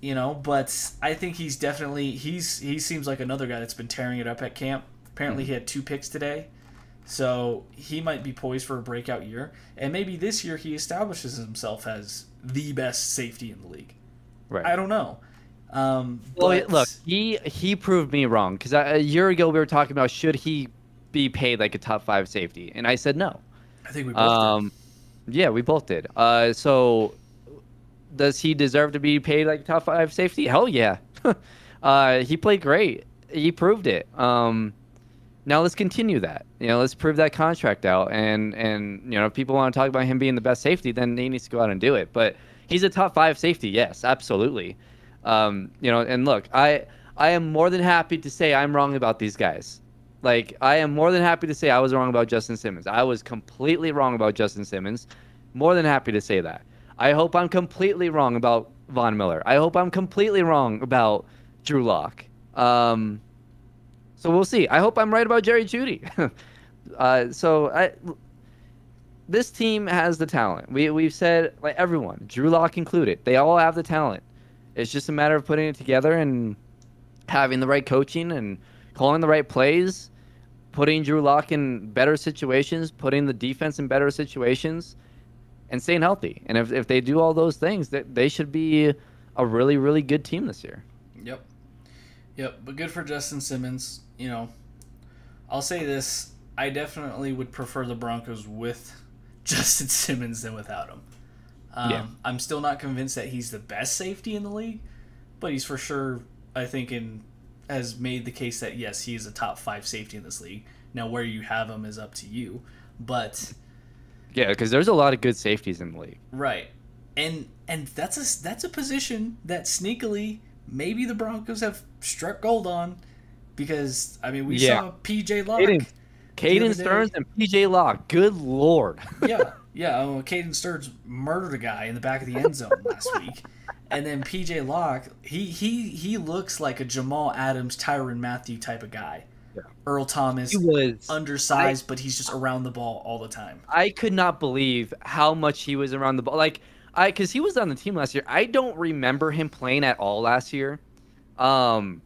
You know, but I think he's definitely he's he seems like another guy that's been tearing it up at camp. Apparently he had two picks today. So he might be poised for a breakout year. And maybe this year he establishes himself as the best safety in the league. right. I don't know. Um Well, but look, he he proved me wrong because a year ago we were talking about should he be paid like a top five safety, and I said no. I think we both did. Yeah, we both did. Uh, so does he deserve to be paid like top five safety? Hell yeah. uh, he played great. He proved it. Um, now let's continue that. You know, let's prove that contract out. And and you know, if people want to talk about him being the best safety, then he needs to go out and do it. But he's a top five safety. Yes, absolutely. Um, you know, and look, I I am more than happy to say I'm wrong about these guys. Like I am more than happy to say I was wrong about Justin Simmons. I was completely wrong about Justin Simmons. More than happy to say that. I hope I'm completely wrong about Von Miller. I hope I'm completely wrong about Drew Lock. Um, so we'll see. I hope I'm right about Jerry Jeudy. uh, so I, this team has the talent. We we've said like everyone, Drew Lock included. They all have the talent. It's just a matter of putting it together and having the right coaching and calling the right plays, putting Drew Lock in better situations, putting the defense in better situations, and staying healthy. And if, if they do all those things, that they should be a really, really good team this year. Yep. Yep. But good for Justin Simmons. You know, I'll say this. I definitely would prefer the Broncos with Justin Simmons than without him. Um, yeah. I'm still not convinced that he's the best safety in the league, but he's for sure, I think, in has made the case that yes, he is a top five safety in this league. Now, where you have him is up to you, but yeah, because there's a lot of good safeties in the league, right? And and that's a that's a position that sneakily maybe the Broncos have struck gold on, because I mean we yeah. saw PJ Locke, Caden, Caden Sterns and PJ Locke. Good lord. yeah, yeah. Oh, Caden Sterns murdered a guy in the back of the end zone last week. And then PJ Locke, he he he looks like a Jamal Adams, Tyrann Mathieu type of guy. Yeah. Earl Thomas he was undersized, I, but he's just around the ball all the time. I could not believe how much he was around the ball. Like I, because he was on the team last year. I don't remember him playing at all last year. Um,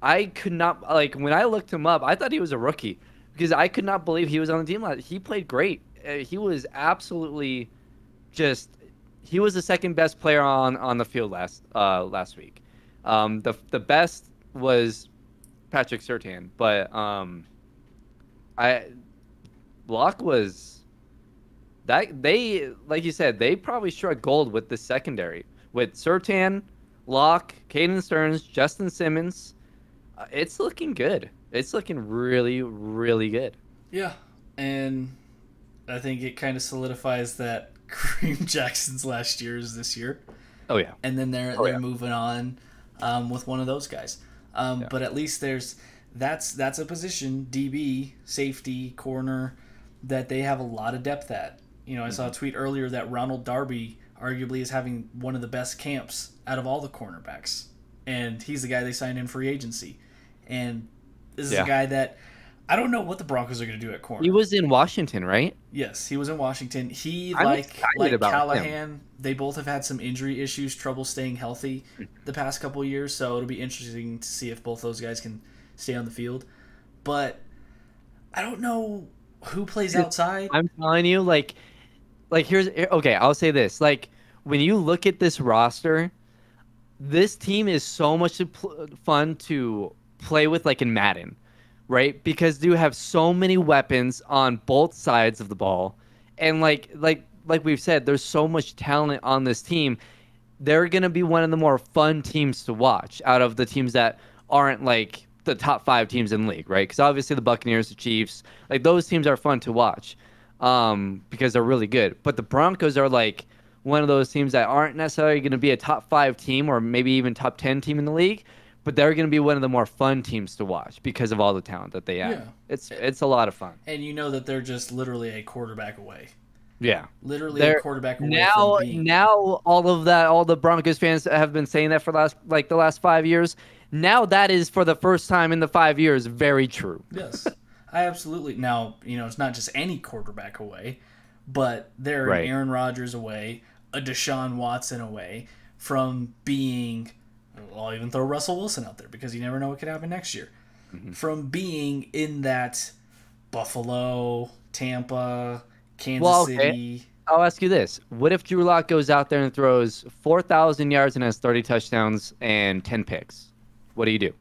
I could not like when I looked him up. I thought he was a rookie because I could not believe he was on the team last. He played great. Uh, he was absolutely just he was the second best player on on the field last uh, last week. Um, the the best was Patrick Surtain, but um, I Locke was that they like you said they probably struck gold with the secondary with Surtain, Locke, Caden Sterns, Justin Simmons. Uh, it's looking good. It's looking really really good. Yeah, and I think it kind of solidifies that Kareem Jackson's last year's this year. Oh yeah. And then they're oh, they're yeah. moving on um, with one of those guys. Um, yeah. But at least there's that's that's a position DB safety corner that they have a lot of depth at. You know, I mm-hmm. saw a mm-hmm. tweet earlier that Ronald Darby arguably is having one of the best camps out of all the cornerbacks, and he's the guy they signed in free agency. And this is yeah. a guy that I don't know what the Broncos are going to do at corner. He was in Washington, right? Yes, he was in Washington. He I'm like like Callahan. Him. They both have had some injury issues, trouble staying healthy the past couple years. So it'll be interesting to see if both those guys can stay on the field. But I don't know who plays outside. I'm telling you, like, like here's okay. I'll say this: like when you look at this roster, this team is so much fun to play with, like in Madden right? Because you have so many weapons on both sides of the ball, and like like like we've said, there's so much talent on this team. They're gonna be one of the more fun teams to watch out of the teams that aren't like the top five teams in the league, right? Because obviously the Buccaneers, the Chiefs, like those teams are fun to watch um, because they're really good. But the Broncos are like one of those teams that aren't necessarily going to be a top five team or maybe even top 10 team in the league, but they're going to be one of the more fun teams to watch because of all the talent that they have. Yeah. It's it's a lot of fun. And you know that they're just literally a quarterback away. Yeah. Literally they're, a quarterback away now, Now all of that all the Broncos fans have been saying that for last like the last 5 years. Now that is for the first time in the 5 years very true. Yes. I absolutely. Now, you know, it's not just any quarterback away, but they're right. Aaron Rodgers away, a Deshaun Watson away from being I'll even throw Russell Wilson out there because you never know what could happen next year. Mm-hmm. From being in that Buffalo, Tampa, Kansas well, okay. City. I'll ask you this: What if Drew Lock goes out there and throws four thousand yards and has thirty touchdowns and ten picks? What do you do?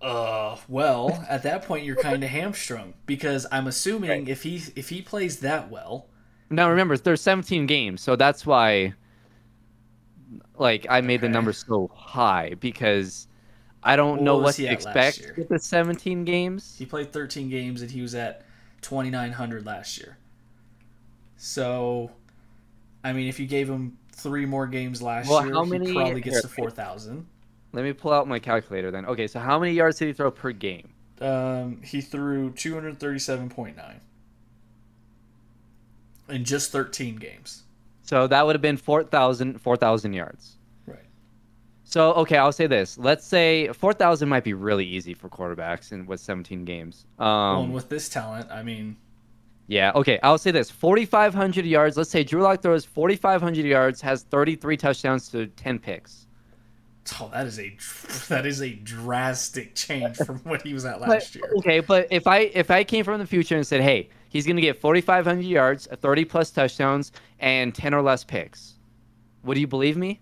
Uh, well, at that point you're kind of hamstrung because I'm assuming right. if he if he plays that well, now remember, there's 17 games, so that's why like I made okay. the number so high because I don't what know what to expect with the 17 games. He played 13 games and he was at 2900 last year. So I mean if you gave him 3 more games last well, year, how many, he probably gets to 4000. Let me pull out my calculator then. Okay, so how many yards did he throw per game? Um, he threw 237.9 in just 13 games. So that would have been 4,000 4,000 yards. Right. So okay, I'll say this. Let's say 4,000 might be really easy for quarterbacks in with 17 games. Um, well, and with this talent, I mean, yeah. Okay, I'll say this: 4,500 yards. Let's say Drew Lock throws 4,500 yards, has 33 touchdowns to 10 picks. Oh, that is a that is a drastic change from what he was at last But- year. Okay, but if I if I came from the future and said, "Hey, he's going to get 4,500 yards, 30 plus touchdowns, and 10 or less picks," would you believe me?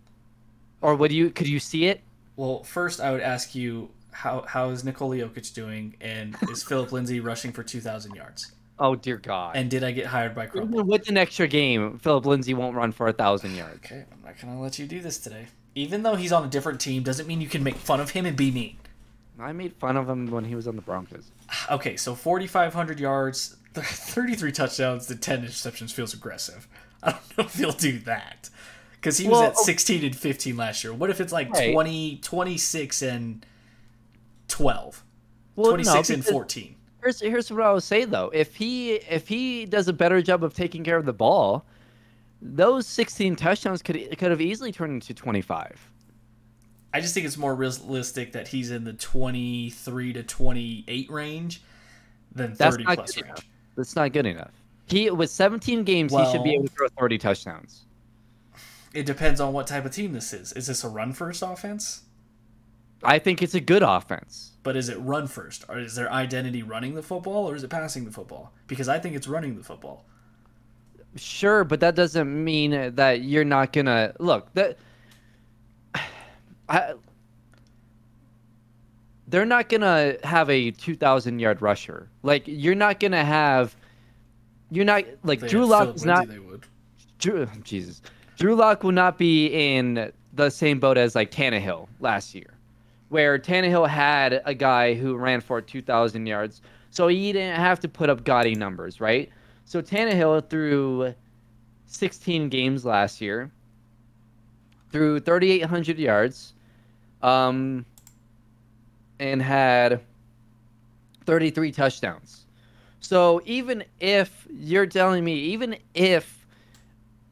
Or would you? Could you see it? Well, first I would ask you how how is Nikola Jokic doing, and is Philip Lindsay rushing for 2,000 yards? Oh dear God! And did I get hired by Crumbl? With an extra game, Philip Lindsay won't run for a thousand yards. Okay, I'm not gonna let you do this today. Even though he's on a different team, doesn't mean you can make fun of him and be mean. I made fun of him when he was on the Broncos. Okay, so 4,500 yards, 33 touchdowns to 10 interceptions feels aggressive. I don't know if he'll do that. Because he was at 16 and 15 last year. What if it's like Right. 20, 26 and 12? Well, 26 no, and 14. Here's here's what I would say though. If he if he does a better job of taking care of the ball, those 16 touchdowns could could have easily turned into 25. I just think it's more realistic that he's in the 23 to 28 range than 30 plus range. enough. That's not good enough. He with 17 games, he should be able to throw 30 touchdowns. It depends on what type of team this is. Is this a run first offense? I think it's a good offense. But is it run first? Or is their identity running the football or is it passing the football? Because I think it's running the football. Sure, but that doesn't mean that you're not gonna look that. I, they're not gonna have a 2,000 yard rusher. Like you're not gonna have. You're not like they Drew Lock is not. They would. Drew, Jesus, Drew Lock will not be in the same boat as like Tannehill last year, where Tannehill had a guy who ran for 2,000 yards, so he didn't have to put up gaudy numbers, right? So Tannehill threw 16 games last year, threw 3,800 yards, um, and had 33 touchdowns. So even if you're telling me, even if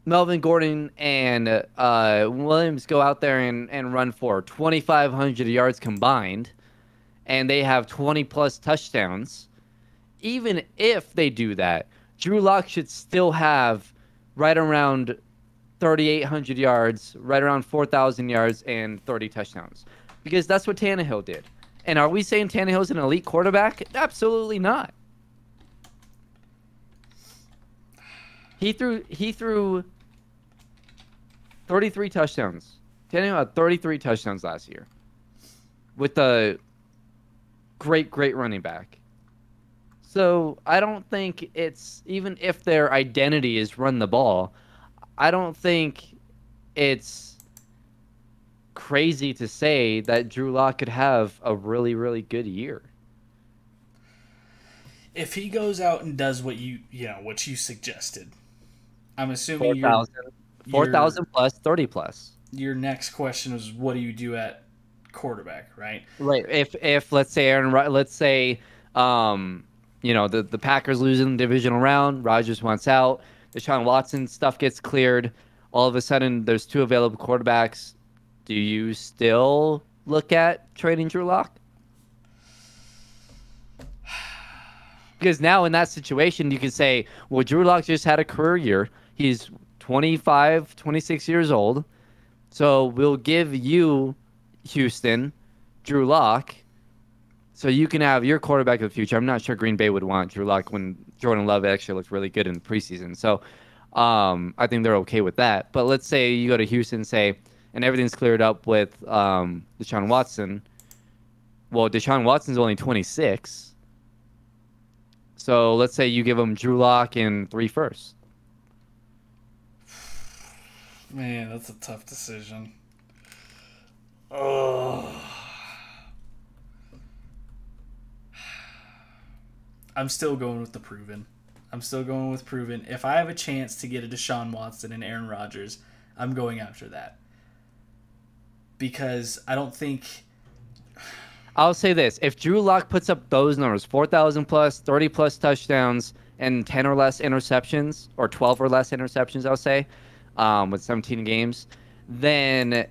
Melvin Gordon and uh, Williams go out there and, and run for 2,500 yards combined, and they have 20 plus touchdowns, even if they do that, Drew Lock should still have right around 3,800 yards, right around 4,000 yards, and 30 touchdowns. Because that's what Tannehill did. And are we saying Tannehill's an elite quarterback? Absolutely not. He threw he threw 33 touchdowns. Tannehill had 33 touchdowns last year with a great, great running back. So I don't think it's even if their identity is run the ball, I don't think it's crazy to say that Drew Lock could have a really, really good year. If he goes out and does what you you know what you suggested, I'm assuming your 4,000 4,000 plus, 30 plus. your next question is what do you do at quarterback, right? Right. If if let's say Aaron, let's say, um, you know the the Packers losing the divisional round, Rodgers wants out, Deshaun Watson stuff gets cleared. All of a sudden, there's two available quarterbacks. Do you still look at trading Drew Lock? Because now in that situation, you can say, well, Drew Lock just had a career year. He's 25, 26 years old. So we'll give you, Houston, Drew Lock, so you can have your quarterback of the future. I'm not sure Green Bay would want Drew Lock when Jordan Love actually looked really good in the preseason. So um, I think they're okay with that. But let's say you go to Houston, say, and everything's cleared up with um, Deshaun Watson. Well, Deshaun Watson's only 26. So let's say you give him Drew Lock and three firsts. Man, that's a tough decision. Oh. I'm still going with the proven. I'm still going with proven. If I have a chance to get a Deshaun Watson and Aaron Rodgers, I'm going after that. Because I don't think. I'll say this: if Drew Lock puts up those numbers, four thousand plus, thirty plus touchdowns, and ten or less interceptions, or twelve or less interceptions, I'll say, um, with seventeen games, then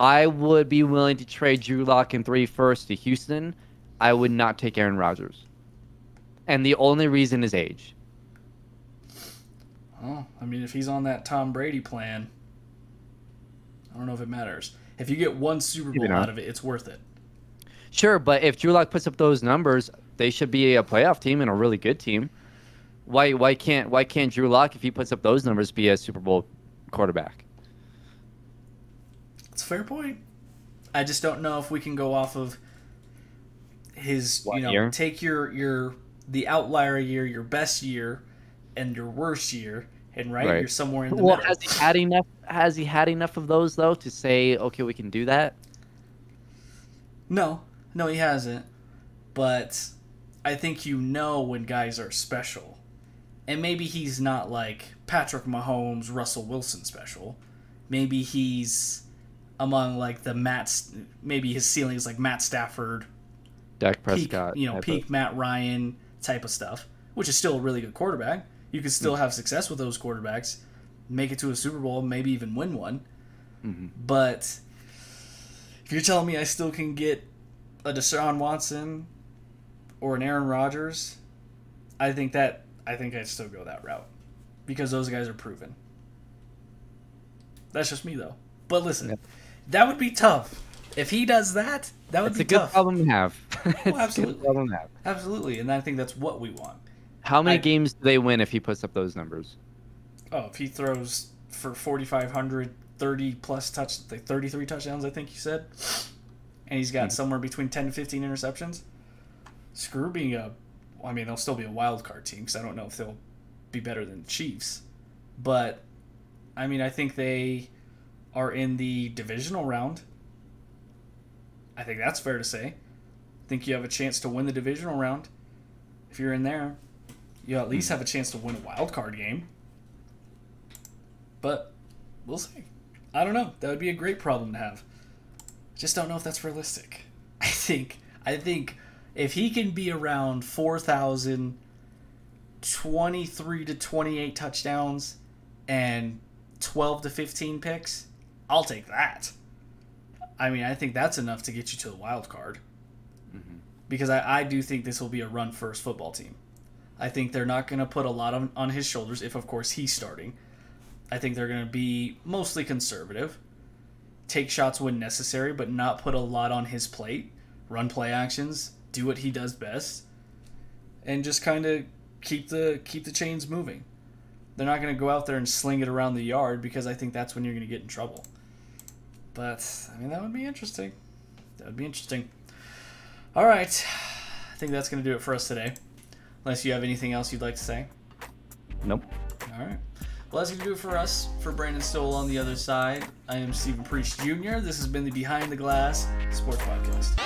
I would be willing to trade Drew Lock in three first to Houston. I would not take Aaron Rodgers, and the only reason is age. Oh, I mean, if he's on that Tom Brady plan, I don't know if it matters. If you get one Super Bowl out of it, it's worth it. Sure, but if Drew Lock puts up those numbers, they should be a playoff team and a really good team. Why why can't why can't Drew Lock if he puts up those numbers be a Super Bowl quarterback? It's a fair point. I just don't know if we can go off of his One you know year? take your your the outlier year, your best year, and your worst year, and right, right. you're somewhere in the well, middle. Has he had enough? Has he had enough of those though to say, okay, we can do that? No, no, he hasn't. But I think you know when guys are special, and maybe he's not like Patrick Mahomes, Russell Wilson special. Maybe he's among like the Matt. Maybe his ceiling is like Matt Stafford, Dak Prescott, peak, you know, peak of. Matt Ryan type of stuff, which is still a really good quarterback. You could still mm-hmm. have success with those quarterbacks, make it to a Super Bowl, maybe even win one. Mm-hmm. But if you're telling me I still can get a Deshaun Watson or an Aaron Rodgers, I think that I think I'd still go that route because those guys are proven. That's just me though. But listen, that would be tough. If he does that, that would it's be a good tough. problem to have. well, absolutely. problem to have. Absolutely, and I think that's what we want. How many I, games do they win if he puts up those numbers? Oh, if he throws for 4,500, 30 plus touch, like 33 touchdowns, I think you said, and he's got mm-hmm. somewhere between 10 and 15 interceptions. Screw being a, I mean, they'll still be a wild card team because I don't know if they'll be better than the Chiefs, but I mean, I think they are in the divisional round. I think that's fair to say. I think you have a chance to win the divisional round if you're in there you at least have a chance to win a wild card game. But we'll see. I don't know. That would be a great problem to have. Just don't know if that's realistic. I think I think if he can be around 4,000 23 to 28 touchdowns and 12 to 15 picks, I'll take that. I mean, I think that's enough to get you to the wild card. Mm-hmm. Because I, I do think this will be a run first football team. I think they're not going to put a lot on, on his shoulders if, of course, he's starting. I think they're going to be mostly conservative, take shots when necessary, but not put a lot on his plate, run play actions, do what he does best, and just kind of keep the keep the chains moving. They're not going to go out there and sling it around the yard because I think that's when you're going to get in trouble. But I mean, that would be interesting. That would be interesting. All right, I think that's going to do it for us today. Unless you have anything else you'd like to say. Nope. All right. Well, that's going to do it for us. For Brandon Stowell on the other side, I am Stephen Priest Jr. This has been the Behind the Glass Sports Podcast.